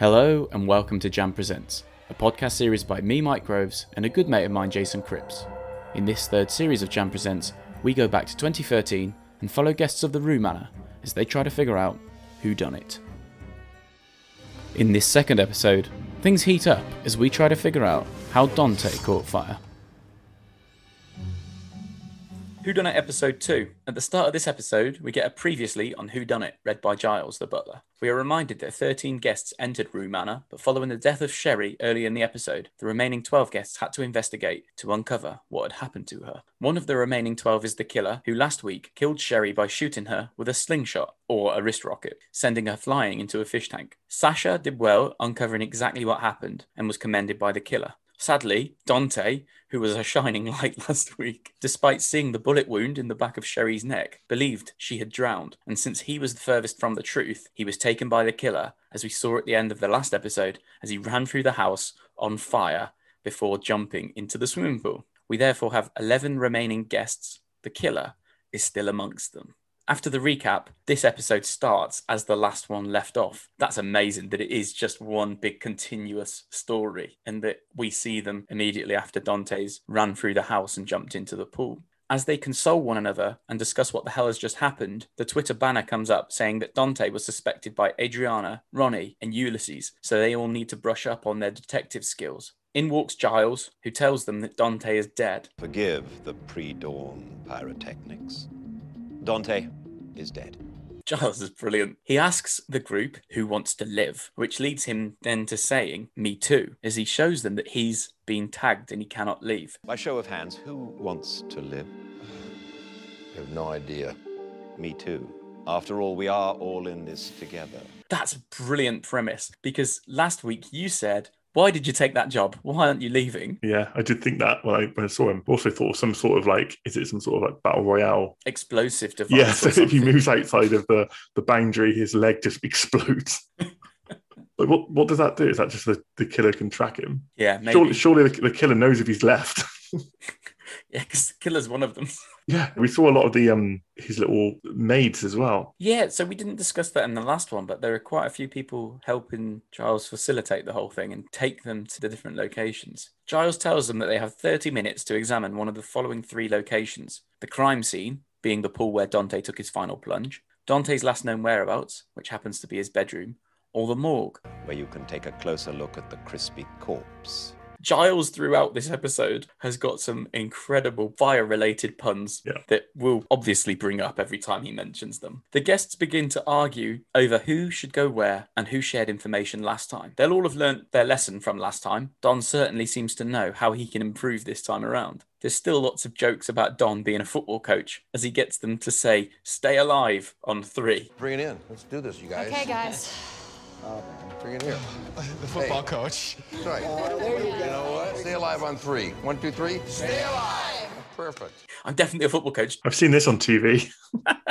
Hello and welcome to Jam Presents, a podcast series by me, Mike Groves, and a good mate of mine, Jason Cripps. In this third series of Jam Presents, we go back to 2013 and follow guests of the Rue Manor as they try to figure out who done it. In this second episode, things heat up as we try to figure out how Dante caught fire. Who Done It episode 2. At the start of this episode, we get a previously on Who Done It read by Giles the butler. We are reminded that 13 guests entered Rue Manor, but following the death of Sherry early in the episode, the remaining 12 guests had to investigate to uncover what had happened to her. One of the remaining 12 is the killer, who last week killed Sherry by shooting her with a slingshot or a wrist rocket, sending her flying into a fish tank. Sasha did well uncovering exactly what happened and was commended by the killer. Sadly, Dante, who was a shining light last week, despite seeing the bullet wound in the back of Sherry's neck, believed she had drowned. And since he was the furthest from the truth, he was taken by the killer, as we saw at the end of the last episode, as he ran through the house on fire before jumping into the swimming pool. We therefore have 11 remaining guests. The killer is still amongst them. After the recap, this episode starts as the last one left off. That's amazing that it is just one big continuous story and that we see them immediately after Dante's ran through the house and jumped into the pool. As they console one another and discuss what the hell has just happened, the Twitter banner comes up saying that Dante was suspected by Adriana, Ronnie, and Ulysses, so they all need to brush up on their detective skills. In walks Giles, who tells them that Dante is dead. Forgive the pre dawn pyrotechnics. Dante is dead. Giles is brilliant. He asks the group who wants to live, which leads him then to saying, Me too, as he shows them that he's been tagged and he cannot leave. By show of hands, who wants to live? I have no idea. Me too. After all, we are all in this together. That's a brilliant premise because last week you said, Why did you take that job? Why aren't you leaving? Yeah, I did think that when I, when I saw him. Also thought of some sort of like, is it some sort of like battle royale? Explosive device. Yeah, so if he moves outside of the, the boundary, his leg just explodes. like, what what does that do? Is that just the, the killer can track him? Yeah, maybe. Surely, surely the, the killer knows if he's left. Yeah, because killer's one of them. yeah, we saw a lot of the um his little maids as well. Yeah, so we didn't discuss that in the last one, but there are quite a few people helping Giles facilitate the whole thing and take them to the different locations. Giles tells them that they have 30 minutes to examine one of the following three locations the crime scene, being the pool where Dante took his final plunge, Dante's last known whereabouts, which happens to be his bedroom, or the morgue. Where you can take a closer look at the crispy corpse. Giles throughout this episode has got some incredible fire related puns Yeah. that we'll obviously bring up every time he mentions them. The guests begin to argue over who should go where and who shared information last time. They'll all have learnt their lesson from last time. Don certainly seems to know how he can improve this time around. There's still lots of jokes about Don being a football coach as he gets them to say, stay alive on three. Bring it in. Let's do this, you guys. Okay, guys. Bring it here. The football coach. That's right. Oh, you know what? Stay alive on three. One, two, three. Stay alive. Perfect. I'm definitely a football coach. I've seen this on TV.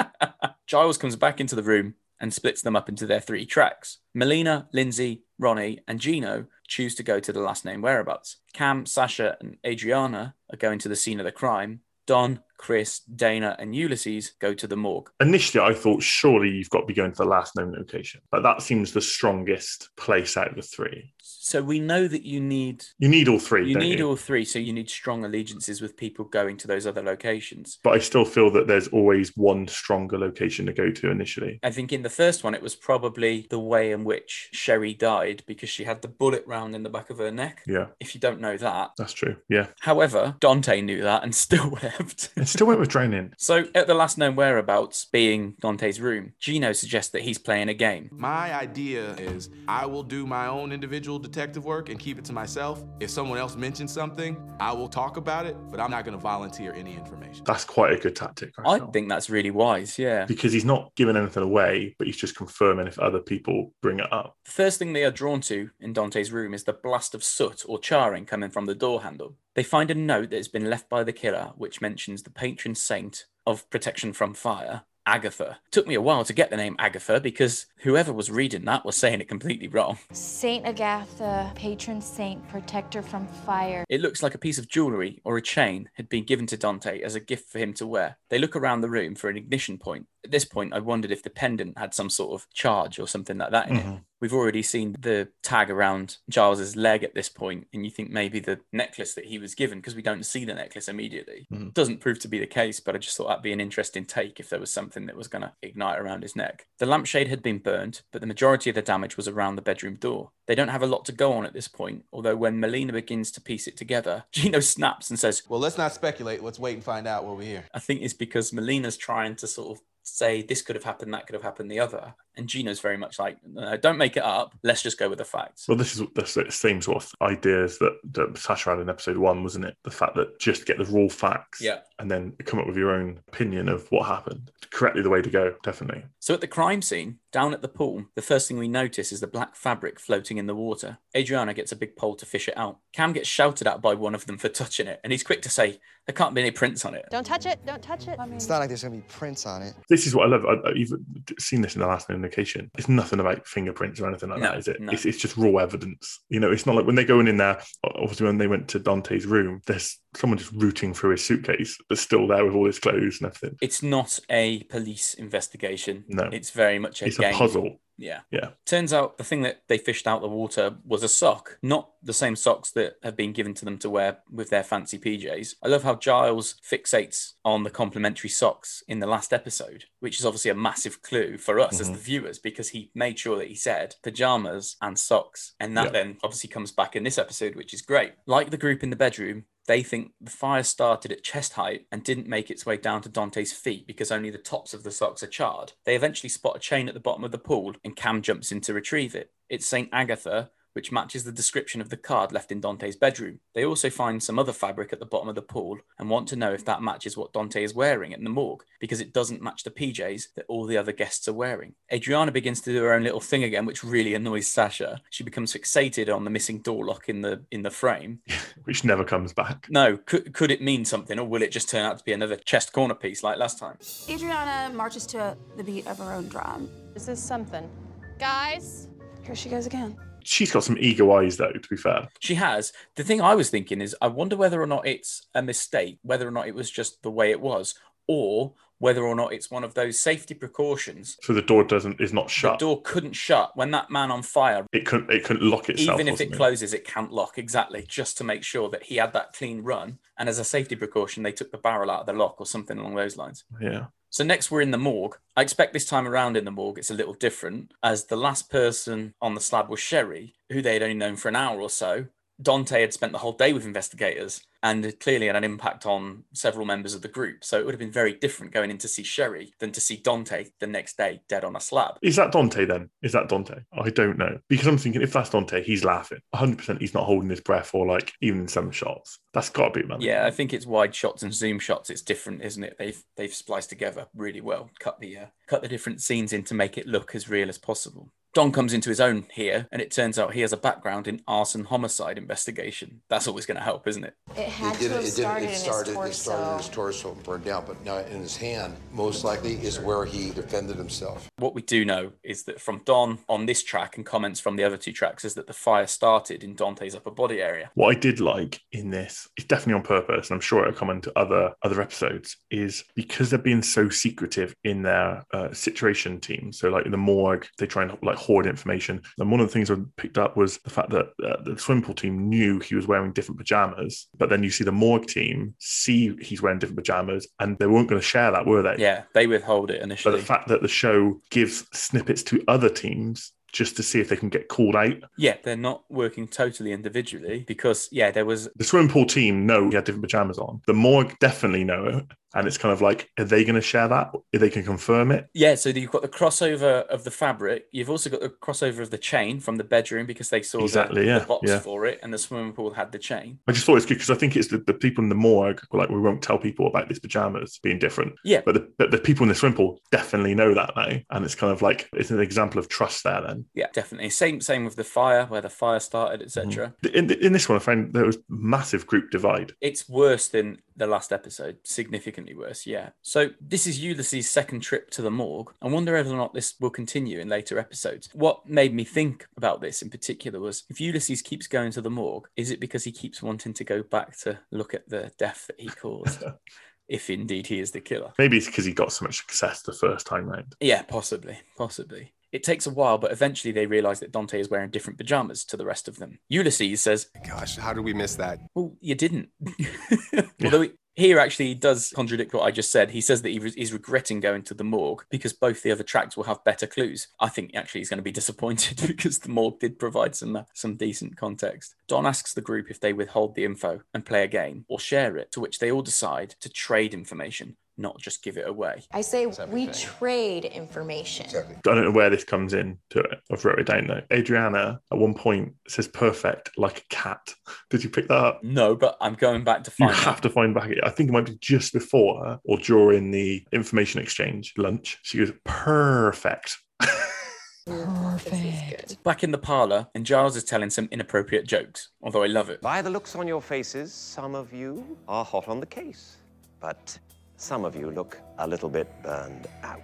Giles comes back into the room and splits them up into their three tracks. Melina, Lindsay, Ronnie, and Gino choose to go to the last name whereabouts. Cam, Sasha, and Adriana are going to the scene of the crime. Don, Chris, Dana, and Ulysses go to the morgue. Initially, I thought surely you've got to be going to the last known location, but that seems the strongest place out of the three. So we know that you need You need all three. you need you? all three, so you need strong allegiances with people going to those other locations. but I still feel that there's always one stronger location to go to initially. I think in the first one, it was probably the way in which Sherry died because she had the bullet round in the back of her neck. Yeah, If you don't know that, that's true. Yeah, However, Dante knew that and still left. it still went with drowning. so, at the last known whereabouts being Dante's room, Gino suggests that he's playing a game. My idea is I will do my own individual detective work and keep it to myself. If someone else mentions something, I will talk about it, but I'm not going to volunteer any information. That's quite a good tactic. I, I think that's really wise, yeah. because he's not giving anything away, but he's just confirming if other people bring it up. The first thing they are drawn to in Dante's room is the blast of soot or charring coming from the door handle. They find a note that has been left by the killer, which mentions the patron saint of protection from fire, Agatha. Took me a while to get the name Agatha because whoever was reading that was saying it completely wrong. Saint Agatha, patron saint, protector from fire. It looks like a piece of jewellery or a chain had been given to Dante as a gift for him to wear. They look around the room for an ignition point, At this point, I wondered if the pendant had some sort of charge or something like that in it. Mm-hmm. We've already seen the tag around Giles's leg at this point, and you think maybe the necklace that he was given, because we don't see the necklace immediately, mm-hmm. doesn't prove to be the case. But I just thought that'd be an interesting take if there was something that was going to ignite around his neck. The lampshade had been burned, but the majority of the damage was around the bedroom door. They don't have a lot to go on at this point, although when Melina begins to piece it together, Gino snaps and says, Well, let's not speculate. Let's wait and find out what we hear. I think it's because Melina's trying to sort of say this could have happened, that could have happened, the other. And Gino's very much like, no, don't make it up. Let's just go with the facts. Well, this is the same sort of ideas that, that Sasha had in episode one, wasn't it? The fact that just get the raw facts Yeah. and then come up with your own opinion of what happened. Correctly the way to go, definitely. So at the crime scene, down at the pool, the first thing we notice is the black fabric floating in the water. Adriana gets a big pole to fish it out. Cam gets shouted at by one of them for touching it, and he's quick to say, there can't be any prints on it. Don't touch it. Don't touch it. It's not like there's gonna be prints on it. This is what I love. I, I- you've seen this in the last indication. It's nothing about fingerprints or anything like No, that, is it? no. It's, it's just raw evidence. You know, it's not like when they're going in there, obviously, when they went to Dante's room, there's someone just rooting through his suitcase, but still there with all his clothes and everything. It's not a police investigation. No. It's very much a It's a game. puzzle. Yeah. Yeah. Turns out the thing that they fished out the water was a sock, not the same socks that have been given to them to wear with their fancy PJs. I love how Giles fixates on the complimentary socks in the last episode, which is obviously a massive clue for us as mm-hmm. the viewers because he made sure that he said pajamas and socks. And that Yeah. then obviously comes back in this episode, which is great. Like the group in the bedroom, they think the fire started at chest height and didn't make its way down to Dante's feet because only the tops of the socks are charred. They eventually spot a chain at the bottom of the pool and Cam jumps in to retrieve it. It's St. Agatha, which matches the description of the card left in Dante's bedroom. They also find some other fabric at the bottom of the pool and want to know if that matches what Dante is wearing in the morgue because it doesn't match the PJs that all the other guests are wearing. Adriana begins to do her own little thing again, which really annoys Sasha. She becomes fixated on the missing door lock in the in the frame. which never comes back. No, could could it mean something, or will it just turn out to be another chest corner piece like last time? Adriana marches to the beat of her own drum. This is something. Guys, here she goes again. She's got some eagle eyes, though, to be fair. She has. The thing I was thinking is, I wonder whether or not it's a mistake, whether or not it was just the way it was, or whether or not it's one of those safety precautions. So the door doesn't is not shut. The door couldn't shut when that man on fire. It couldn't it couldn't lock itself. Even if it something. closes, it can't lock exactly, just to make sure that he had that clean run. And as a safety precaution, they took the barrel out of the lock or something along those lines. Yeah. So next we're in the morgue. I expect this time around in the morgue it's a little different, as the last person on the slab was Sherry, who they had only known for an hour or so. Dante had spent the whole day with investigators and it clearly had an impact on several members of the group. So it would have been very different going in to see Sherry than to see Dante the next day dead on a slab. Is that Dante then? Is that Dante? I don't know. Because I'm thinking if that's Dante, he's laughing. 100% he's not holding his breath or like even in some shots. That's got to be man. Yeah, I think it's wide shots and zoom shots. It's different, isn't it? They've they've spliced together really well. Cut the uh, cut the different scenes in to make it look as real as possible. Don comes into his own here, and it turns out he has a background in arson homicide investigation. That's always going to help, isn't it? It had It to did- have it started it in started- his It started in his torso. torso and burned down, but now in his hand, most likely is where he defended himself. What we do know is that from Don on this track and comments from the other two tracks is that the fire started in Dante's upper body area. What I did like in this, it's definitely on purpose, and I'm sure it'll come into other other episodes, is because they're being so secretive in their uh, situation team. So like in the morgue, they try and like hoard information. And one of the things I picked up was the fact that uh, the swim pool team knew he was wearing different pajamas, but then you see the morgue team see he's wearing different pajamas, and they weren't going to share that, were they? Yeah, they withhold it initially. But the fact that the show gives snippets to other teams just to see if they can get called out. yeah, they're not working totally individually because yeah, there was The swimming pool team know he had different pajamas on. The morgue definitely know it. And it's kind of like, are they going to share that? If they can confirm it? Yeah, so you've got the crossover of the fabric. You've also got the crossover of the chain from the bedroom because they saw Exactly, the, yeah, the box yeah. for it, and the swimming pool had the chain. I just thought it's good because I think it's the, the people in the morgue were like, we won't tell people about these pajamas being different. Yeah. But the, but the people in the swimming pool definitely know that now. And it's kind of like, it's an example of trust there then. Yeah, definitely. Same same with the fire, where the fire started, etc. Mm-hmm. In, in this one, I found there was massive group divide. It's worse than the last episode, significantly worse. Yeah. So this is Ulysses' second trip to the morgue. I wonder whether or not this will continue in later episodes. What made me think about this in particular was if Ulysses keeps going to the morgue, is it because he keeps wanting to go back to look at the death that he caused? if indeed he is the killer. Maybe it's because he got so much success the first time round. Yeah, possibly, possibly. It takes a while, but eventually they realize that Dante is wearing different pajamas to the rest of them. Ulysses says, Gosh, how did we miss that? Well, you didn't. Although he- here actually he does contradict what I just said. He says that he re- he's regretting going to the morgue because both the other tracks will have better clues. I think actually he's going to be disappointed because the morgue did provide some uh, some decent context. Don asks the group if they withhold the info and play a game or share it, to which they all decide to trade information, not just give it away. I say we trade information. I don't know where this comes in to it. I've wrote it down though. Adriana at one point says perfect like a cat. Did you pick that up? No, but I'm going back to find You find. have to find back. I think it might be just before or during the information exchange lunch. She goes, perfect. Perfect. Back in the parlor, and Giles is telling some inappropriate jokes, although I love it. By the looks on your faces, some of you are hot on the case, but some of you look a little bit burned out.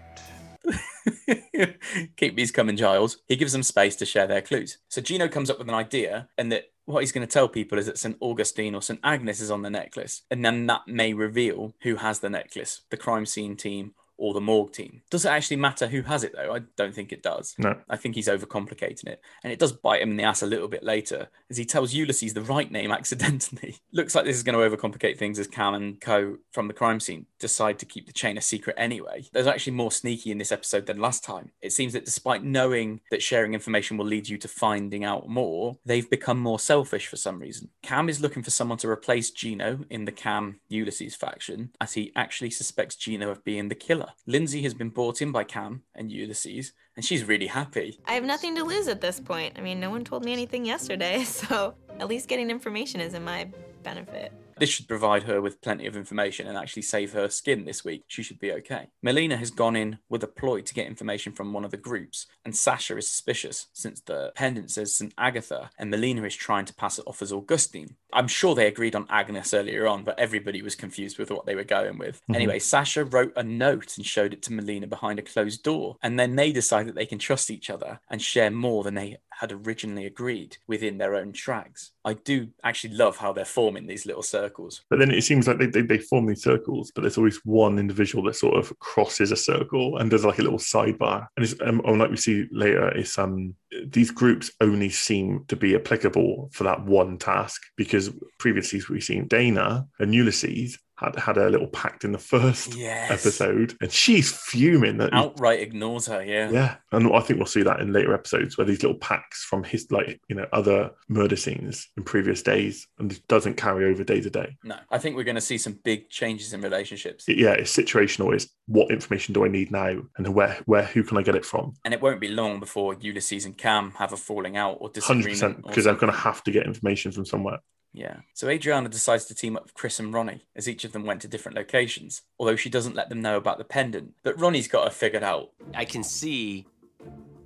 Keep these coming, Giles. He gives them space to share their clues. So Gino comes up with an idea, and that what he's going to tell people is that St. Augustine or St. Agnes is on the necklace, and then that may reveal who has the necklace the crime scene team or the morgue team. Does it actually matter who has it, though? I don't think it does. No. I think he's overcomplicating it. And it does bite him in the ass a little bit later as he tells Ulysses the right name accidentally. Looks like this is going to overcomplicate things as Cam and Co. from the crime scene decide to keep the chain a secret anyway. There's actually more sneaky in this episode than last time. It seems that despite knowing that sharing information will lead you to finding out more, they've become more selfish for some reason. Cam is looking for someone to replace Gino in the Cam Ulysses faction as he actually suspects Gino of being the killer. Lindsay has been brought in by Cam and Ulysses, and she's really happy. I have nothing to lose at this point. I mean, no one told me anything yesterday, so at least getting information is in my benefit. This should provide her with plenty of information and actually save her skin this week. She should be okay. Melina has gone in with a ploy to get information from one of the groups, and Sasha is suspicious since the pendant says St. Agatha, and Melina is trying to pass it off as Augustine. I'm sure they agreed on Agnes earlier on, but everybody was confused with what they were going with. Mhm. Anyway, Sasha wrote a note and showed it to Melina behind a closed door, and then they decide that they can trust each other and share more than they had originally agreed within their own tracks. I do actually love how they're forming these little circles. But then it seems like they, they, they form these circles, but there's always one individual that sort of crosses a circle and does like a little sidebar. And it's, um, like we see later, it's um these groups only seem to be applicable for that one task because previously we've seen Dana and Ulysses had had a little pact in the first Yes. episode, and she's fuming that Outright ignores her, yeah. yeah, and I think we'll see that in later episodes where these little packs from his like you know other murder scenes in previous days and it doesn't carry over day to day. No, I think we're going to see some big changes in relationships. It- yeah, it's situational. Is what information do I need now, and where where who can I get it from? And it won't be long before Ulysses and Cam have a falling out or Hundred percent, because they're going to have to get information from somewhere. Yeah. So Adriana decides to team up with Chris and Ronnie as each of them went to different locations, although she doesn't let them know about the pendant. But Ronnie's got her figured out. I can see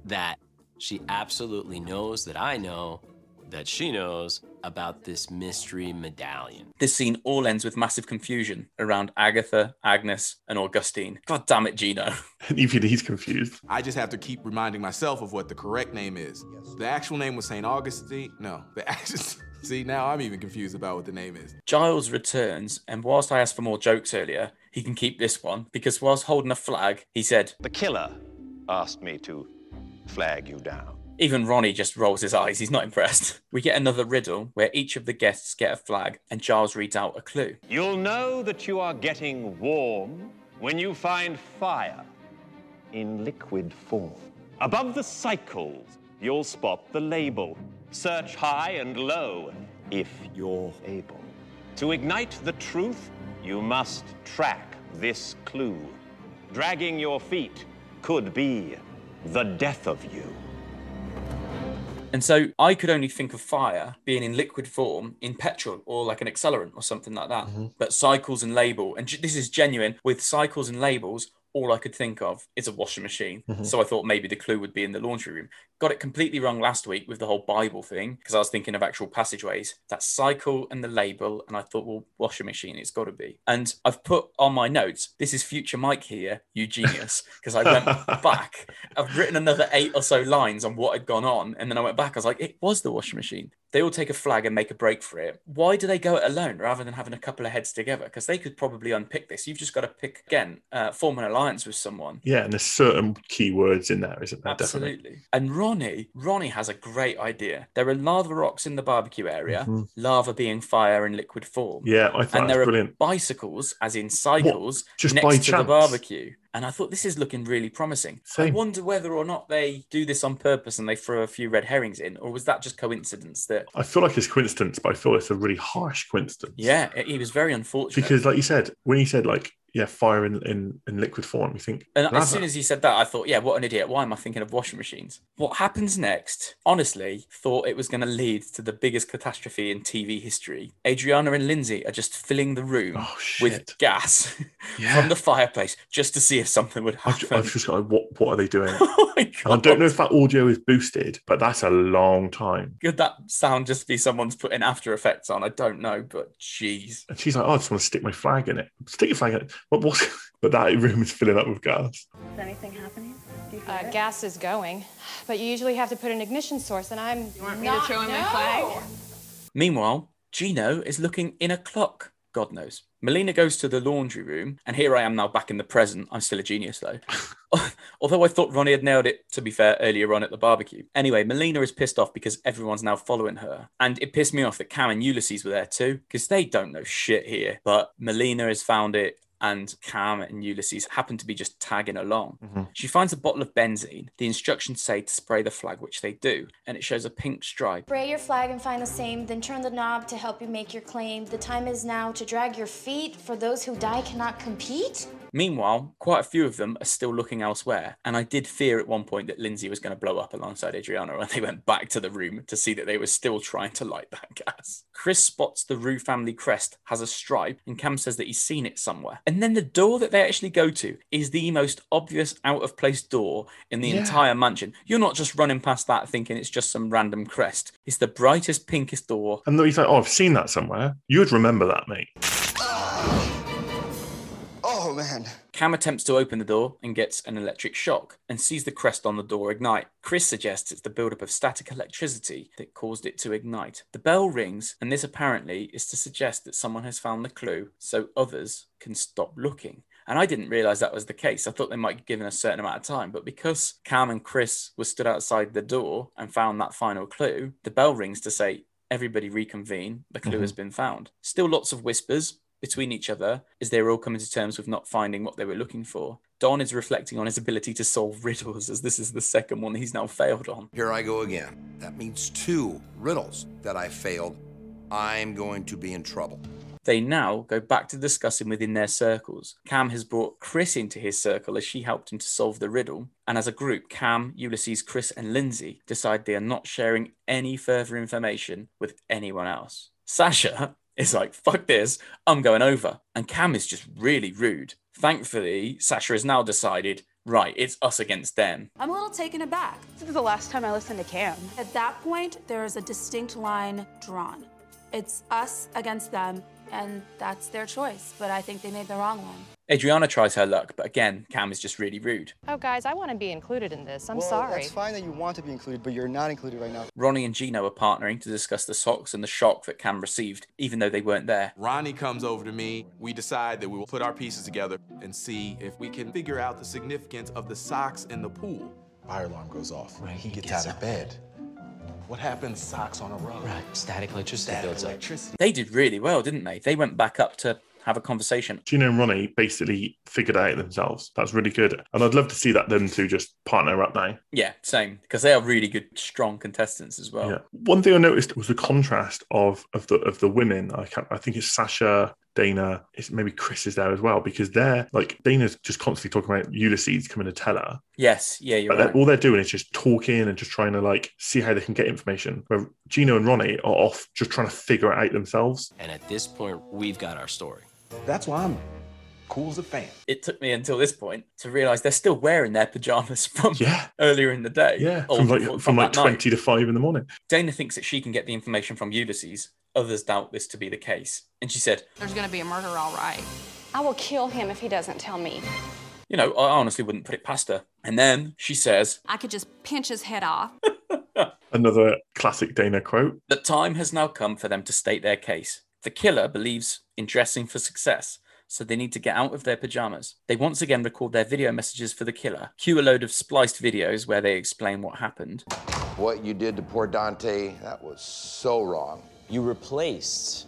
that she absolutely knows that I know that she knows about this mystery medallion. This scene all ends with massive confusion around Agatha, Agnes, and Augustine. God damn it, Gino. Even he's confused. I just have to keep reminding myself of what the correct name is. Yes. The actual name was St. Augustine. No, the actual. See, now I'm even confused about what the name is. Giles returns, and whilst I asked for more jokes earlier, he can keep this one because whilst holding a flag, he said, The killer asked me to flag you down. Even Ronnie just rolls his eyes. He's not impressed. We get another riddle where each of the guests get a flag and Giles reads out a clue. You'll know that you are getting warm when you find fire in liquid form. Above the cycles, you'll spot the label. Search high and low if you're able. To ignite the truth, you must track this clue. Dragging your feet could be the death of you. And so I could only think of fire being in liquid form in petrol or like an accelerant or something like that. Mm-hmm. But cycles and label, and this is genuine with cycles and labels. All I could think of is a washing machine. Mhm. So I thought maybe the clue would be in the laundry room. Got it completely wrong last week with the whole Bible thing because I was thinking of actual passageways. That cycle and the label, and I thought, well, washing machine, it's got to be. And I've put on my notes, this is future Mike here, you genius, because I went back. I've written another eight or so lines on what had gone on, and then I went back. I was like, it was the washing machine. They all take a flag and make a break for it. Why do they go it alone rather than having a couple of heads together? Because they could probably unpick this. You've just got to pick again, uh, form an alliance with someone. Yeah, and there's certain key words in there, isn't there? Absolutely. Definitely. And Ronnie, Ronnie has a great idea. There are lava rocks in the barbecue area, Mhm. lava being fire in liquid form. Yeah, I thought and there are brilliant. bicycles, as in cycles, Just next to the barbecue. And I thought this is looking really promising. Same. I wonder whether or not they do this on purpose and they throw a few red herrings in, or was that just coincidence that? I feel like it's coincidence, but I feel it's a really harsh coincidence. Yeah, it- he was very unfortunate. Because, like you said, when he said like, yeah, fire in in, in liquid form, you think. And as soon as he said that, I thought, yeah, what an idiot. Why am I thinking of washing machines? What happens next? Honestly, thought it was going to lead to the biggest catastrophe in TV history. Adriana and Lindsay are just filling the room Oh, with gas Yeah. from the fireplace just to see if something would I've, happen. I've just got like, what what are they doing? oh I don't know if that audio is boosted, but that's a long time. Could that sound just be someone's putting After Effects on? I don't know, but jeez. And she's like, "Oh, I just want to stick my flag in it. Stick your flag in it." What? what? But that room is filling up with gas. Is anything happening? Uh, gas is going, but you usually have to put an ignition source, and I'm you want me to throw in my flag? Meanwhile, Gino is looking in a clock. God knows. Melina goes to the laundry room, and here I am now back in the present. I'm still a genius, though. Although I thought Ronnie had nailed it, to be fair, earlier on at the barbecue. Anyway, Melina is pissed off because everyone's now following her. And it pissed me off that Cam and Ulysses were there too, because they don't know shit here. But Melina has found it, and Cam and Ulysses happen to be just tagging along. Mm-hmm. She finds a bottle of benzene. The instructions say to spray the flag, which they do, and it shows a pink stripe. Spray your flag and find the same, then turn the knob to help you make your claim. The time is now to drag your feet, for those who die cannot compete. Meanwhile, quite a few of them are still looking elsewhere, and I did fear at one point that Lindsay was going to blow up alongside Adriana when they went back to the room to see that they were still trying to light that gas. Chris spots the Rue family crest has a stripe, and Cam says that he's seen it somewhere. And then the door that they actually go to is the most obvious out of place door in the Yeah. entire mansion. You're not just running past that thinking it's just some random crest. It's the brightest, pinkest door. And he's like, "Oh, I've seen that somewhere. You'd remember that, mate." Man. Cam attempts to open the door and gets an electric shock and sees the crest on the door ignite. Chris suggests it's the buildup of static electricity that caused it to ignite. The bell rings, and this apparently is to suggest that someone has found the clue so others can stop looking. And I didn't realize that was the case. I thought they might give given a certain amount of time, but because Cam and Chris were stood outside the door and found that final clue, the bell rings to say, Everybody reconvene, the clue mm-hmm. has been found. Still lots of whispers, between each other as they were all coming to terms with not finding what they were looking for. Don is reflecting on his ability to solve riddles as this is the second one he's now failed on. Here I go again. That means two riddles that I failed. I'm going to be in trouble. They now go back to discussing within their circles. Cam has brought Chris into his circle as she helped him to solve the riddle. And as a group, Cam, Ulysses, Chris, and Lindsay decide they are not sharing any further information with anyone else. Sasha is like, fuck this, I'm going over. And Cam is just really rude. Thankfully, Sasha has now decided, right, it's us against them. I'm a little taken aback. This is the last time I listened to Cam. At that point, there is a distinct line drawn. It's us against them, and that's their choice. But I think they made the wrong one. Adriana tries her luck, but again, Cam is just really rude. Oh, guys, I want to be included in this. I'm well, sorry. That's fine that you want to be included, but you're not included right now. Ronnie and Gino are partnering to discuss the socks and the shock that Cam received, even though they weren't there. Ronnie comes over to me. We decide that we will put our pieces together and see if we can figure out the significance of the socks in the pool. Fire alarm goes off. Right, he, gets, out of bed. What happens? Socks on a rug. Right, static electricity Static builds up. electricity. They did really well, didn't they? They went back up to have a conversation. Gino and Ronnie basically figured it out themselves. That's really good. And I'd love to see that them two just partner up now. Yeah, same, because they are really good, strong contestants as well. Yeah. One thing I noticed was the contrast of of the of the women. I can't, I think it's Sasha, Dana, it's maybe Chris is there as well because they're like Dana's just constantly talking about Ulysses coming to tell her. Yes, yeah, you're But right. all they're doing is just talking and just trying to like see how they can get information. Where Gino and Ronnie are off just trying to figure it out themselves. And at this point, we've got our story. That's why I'm cool as a fan. It took me until this point to realize they're still wearing their pajamas from Yeah. earlier in the day. Yeah, from like from from like that night. twenty to five in the morning. Dana thinks that she can get the information from Ulysses. Others doubt this to be the case. And she said, There's gonna be a murder, all right. I will kill him if he doesn't tell me. you know, I honestly wouldn't put it past her. And then she says, I could just pinch his head off. Another classic Dana quote. The time has now come for them to state their case. The killer believes in dressing for success, so they need to get out of their pajamas. They once again record their video messages for the killer, cue a load of spliced videos where they explain what happened. What you did to poor Dante, that was so wrong. You replaced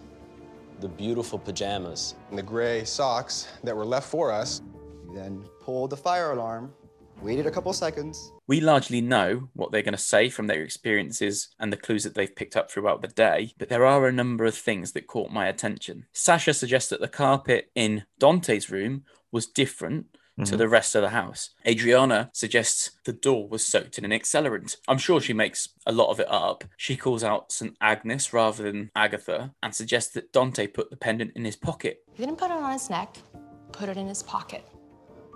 the beautiful pajamas. And the gray socks that were left for us. You then pulled the fire alarm, waited a couple seconds. We largely know what they're going to say from their experiences and the clues that they've picked up throughout the day, but there are a number of things that caught my attention. Sasha suggests that the carpet in Dante's room was different to Mhm. the rest of the house. Adriana suggests the door was soaked in an accelerant. I'm sure she makes a lot of it up. She calls out St. Agnes rather than Agatha and suggests that Dante put the pendant in his pocket. He didn't put it on his neck, put it in his pocket.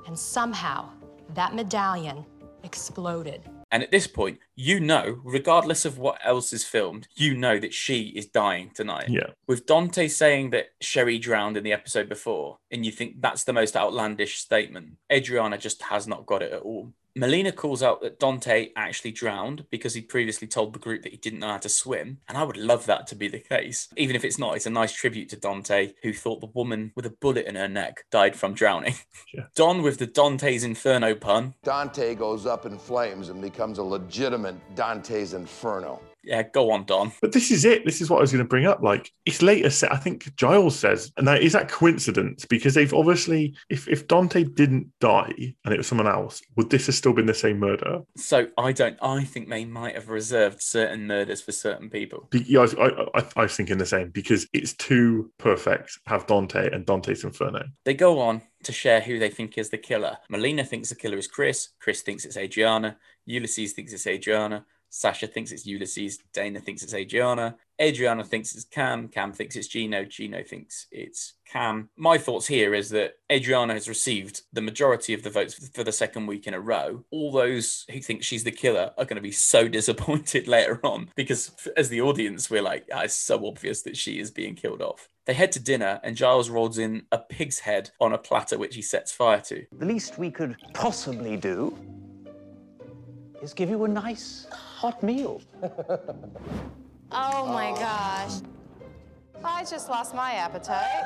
And somehow, that medallion exploded. And at this point, you know, regardless of what else is filmed, you know that she is dying tonight. Yeah. With Dante saying that Sherry drowned in the episode before, and you think that's the most outlandish statement, Adriana just has not got it at all. Melina calls out that Dante actually drowned because he previously told the group that he didn't know how to swim. And I would love that to be the case. Even if it's not, it's a nice tribute to Dante, who thought the woman with a bullet in her neck died from drowning. Yeah. Don with the Dante's Inferno pun. Dante goes up in flames and becomes a legitimate Dante's Inferno. Yeah, go on, Don. But this is it. This is what I was going to bring up. Like it's later set. I think Giles says, and that is that coincidence because they've obviously, if if Dante didn't die and it was someone else, would this have still been the same murder? So I don't. I think they might have reserved certain murders for certain people. Be- Yeah, I, was- I, I, I was thinking the same because it's too perfect. Have Dante and Dante's Inferno. They go on to share who they think is the killer. Melina thinks the killer is Chris. Chris thinks it's Adriana. Ulysses thinks it's Adriana. Sasha thinks it's Ulysses. Dana thinks it's Adriana. Adriana thinks it's Cam. Cam thinks it's Gino. Gino thinks it's Cam. My thoughts here is that Adriana has received the majority of the votes for the second week in a row. All those who think she's the killer are going to be so disappointed later on because, as the audience, we're like, "Ah, it's so obvious that she is being killed off. They head to dinner, and Giles rolls in a pig's head on a platter, which he sets fire to. The least we could possibly do is give you a nice hot meal. Oh my gosh. I just lost my appetite.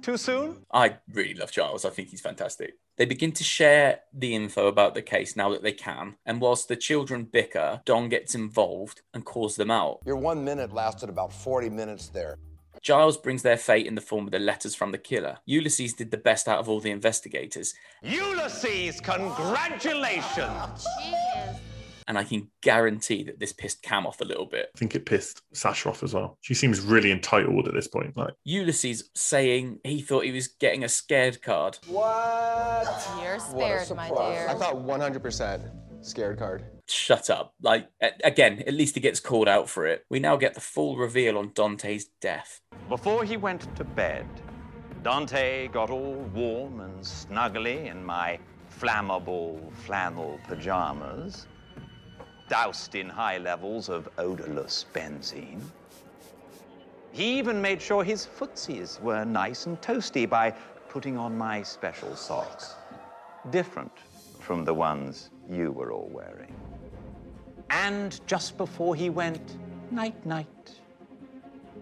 Too soon? I really love Giles. I think he's fantastic. They begin to share the info about the case now that they can, and whilst the children bicker, Don gets involved and calls them out. Your one minute lasted about 40 minutes there. Giles brings their fate in the form of the letters from the killer. Ulysses did the best out of all the investigators, Ulysses, congratulations! And I can guarantee that this pissed Cam off a little bit. I think it pissed Sasha off as well. She seems really entitled at this point. Like Ulysses saying he thought he was getting a scared card. What? You're What a spared, my dear. I thought 100% scared card. Shut up. Like, again, at least he gets called out for it. We now get the full reveal on Dante's death. Before he went to bed, Dante got all warm and snuggly in my flammable flannel pajamas, doused in high levels of odorless benzene. He even made sure his footsies were nice and toasty by putting on my special socks, different from the ones you were all wearing. And just before he went night night,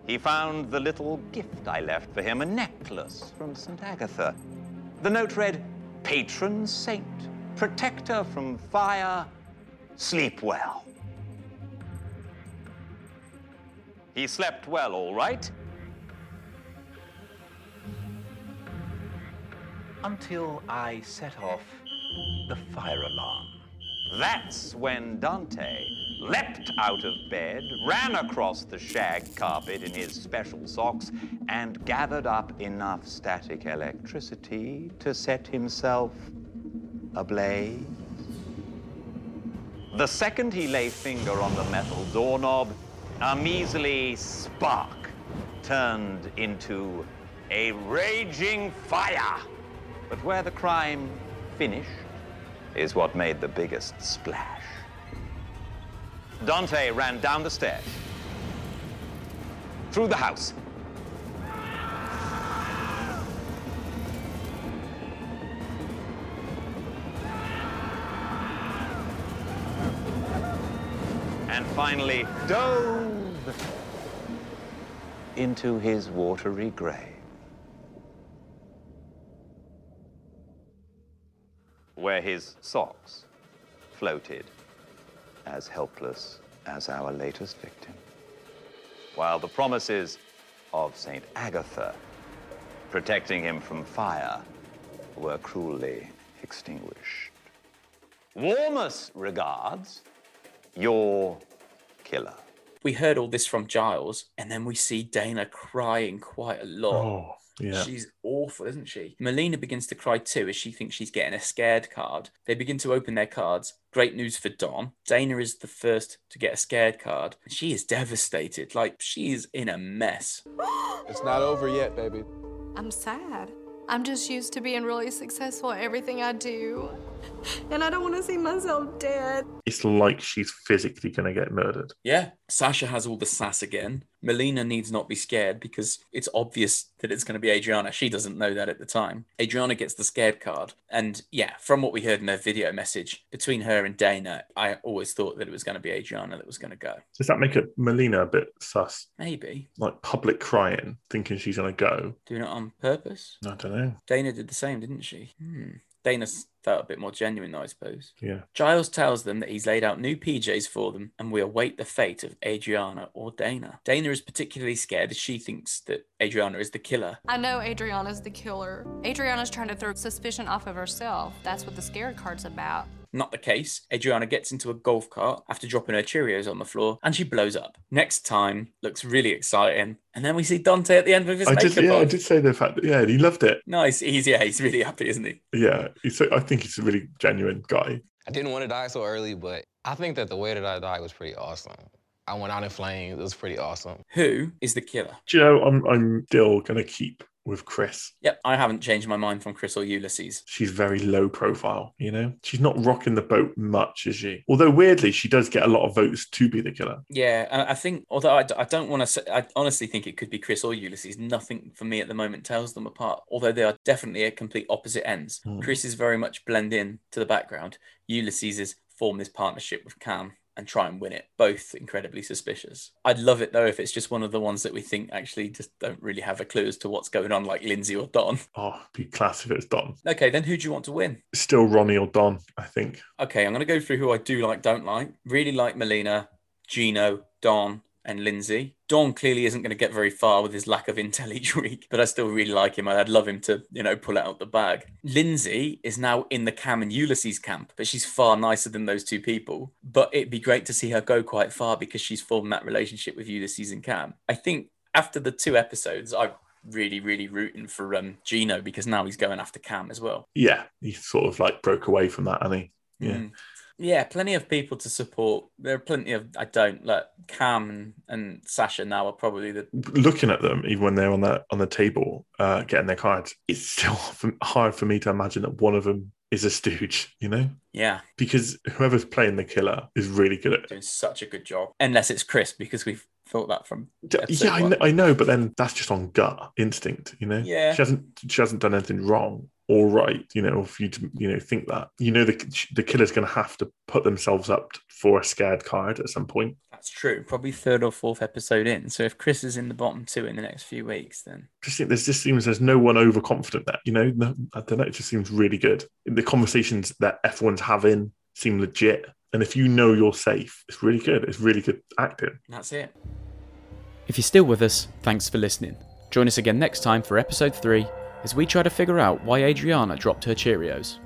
he found the little gift I left for him, a necklace from St. Agatha. The note read, Patron saint, protector from fire, sleep well. He slept well, all right. Until I set off the fire alarm. That's when Dante leapt out of bed, ran across the shag carpet in his special socks, and gathered up enough static electricity to set himself ablaze. The second he lay finger on the metal doorknob, a measly spark turned into a raging fire. But where the crime finished is what made the biggest splash. Dante ran down the stairs, through the house, finally dove into his watery grave. Where his socks floated as helpless as our latest victim. While the promises of St. Agatha protecting him from fire were cruelly extinguished. Warmest regards, your killer. We heard all this from Giles, and then we see Dana crying quite a lot. Oh, yeah. She's awful, isn't she? Melina begins to cry too as she thinks she's getting a scared card. They begin to open their cards. Great news for Don. Dana is the first to get a scared card. And she is devastated. Like, she is in a mess. It's not over yet, baby. I'm sad. I'm just used to being really successful at everything I do. And I don't want to see myself dead. It's like she's physically going to get murdered. Yeah. Sasha has all the sass again. Melina needs not be scared because it's obvious that it's going to be Adriana. She doesn't know that at the time. Adriana gets the scared card. And yeah, from what we heard in her video message, between her and Dana, I always thought that it was going to be Adriana that was going to go. Does that make it Melina a bit sus? Maybe. Like public crying, thinking she's going to go. Doing it on purpose? I don't know. Dana did the same, didn't she? Hmm. Dana felt a bit more genuine, though, I suppose. Yeah. Giles tells them that he's laid out new PJs for them, and we await the fate of Adriana or Dana. Dana is particularly scared as she thinks that Adriana is the killer. I know Adriana's the killer. Adriana's trying to throw suspicion off of herself. That's what the scared card's about. Not the case. Adriana gets into a golf cart after dropping her Cheerios on the floor and she blows up. Next time looks really exciting. And then we see Dante at the end of his I makeup did, yeah, on. I did say the fact that, yeah, he loved it. Nice. He's, yeah, he's really happy, isn't he? Yeah, he's I think he's a really genuine guy. I didn't want to die so early, but I think that the way that I died was pretty awesome. I went out in flames. It was pretty awesome. Who is the killer? Do you know, I'm, I'm still going to keep with Chris. Yep, I haven't changed my mind from Chris or Ulysses. She's very low profile, you know? She's not rocking the boat much, is she? Although, weirdly, she does get a lot of votes to be the killer. Yeah, and I think, although I, d- I don't want to say, I honestly think it could be Chris or Ulysses. Nothing for me at the moment tells them apart, although they are definitely at complete opposite ends. Hmm. Chris is very much blend in to the background. Ulysses is form this partnership with Cam and try and win it. Both incredibly suspicious. I'd love it though if it's just one of the ones that we think actually just don't really have a clue as to what's going on, like Lindsay or Don. Oh, be class if it's Don. Okay, then who do you want to win? Still Ronnie or Don, I think. Okay, I'm going to go through who I do like, don't like. Really like Melina, Gino, Don, and Lindsay. Don clearly isn't going to get very far with his lack of intel each week, but I still really like him. I'd love him to, you know, pull it out the bag. Lindsay is now in the Cam and Ulysses camp, but she's far nicer than those two people. But it'd be great to see her go quite far because she's formed that relationship with Ulysses and Cam. I think after the two episodes, I really, really rooting for um, Gino because now he's going after Cam as well. Yeah, he sort of like broke away from that, and he? Yeah. Mm. Yeah, plenty of people to support. There are plenty of I don't like Cam and, and Sasha now are probably the Looking at them, even when they're on the on the table uh, getting their cards, it's still hard for me to imagine that one of them is a stooge. You know, yeah because whoever's playing the killer is really good at doing such a good job. Unless it's Chris because we've thought that from Yeah, I know, I know, but then that's just on gut instinct. You know, Yeah. she hasn't she hasn't done anything wrong or right. You know, for you to you know think that you know the the killer's going to have to put themselves up for a scared card at some point. That's true. Probably third or fourth episode in. So if Chris is in the bottom two in the next few weeks, then just think there's just seems there's no one overconfident that You know, no, I don't know. It just seems really good. The conversations that everyone's having seem legit, and if you know you're safe, it's really good. It's really good acting. that's it. If you're still with us, thanks for listening. Join us again next time for episode 3 as we try to figure out why Adriana dropped her Cheerios.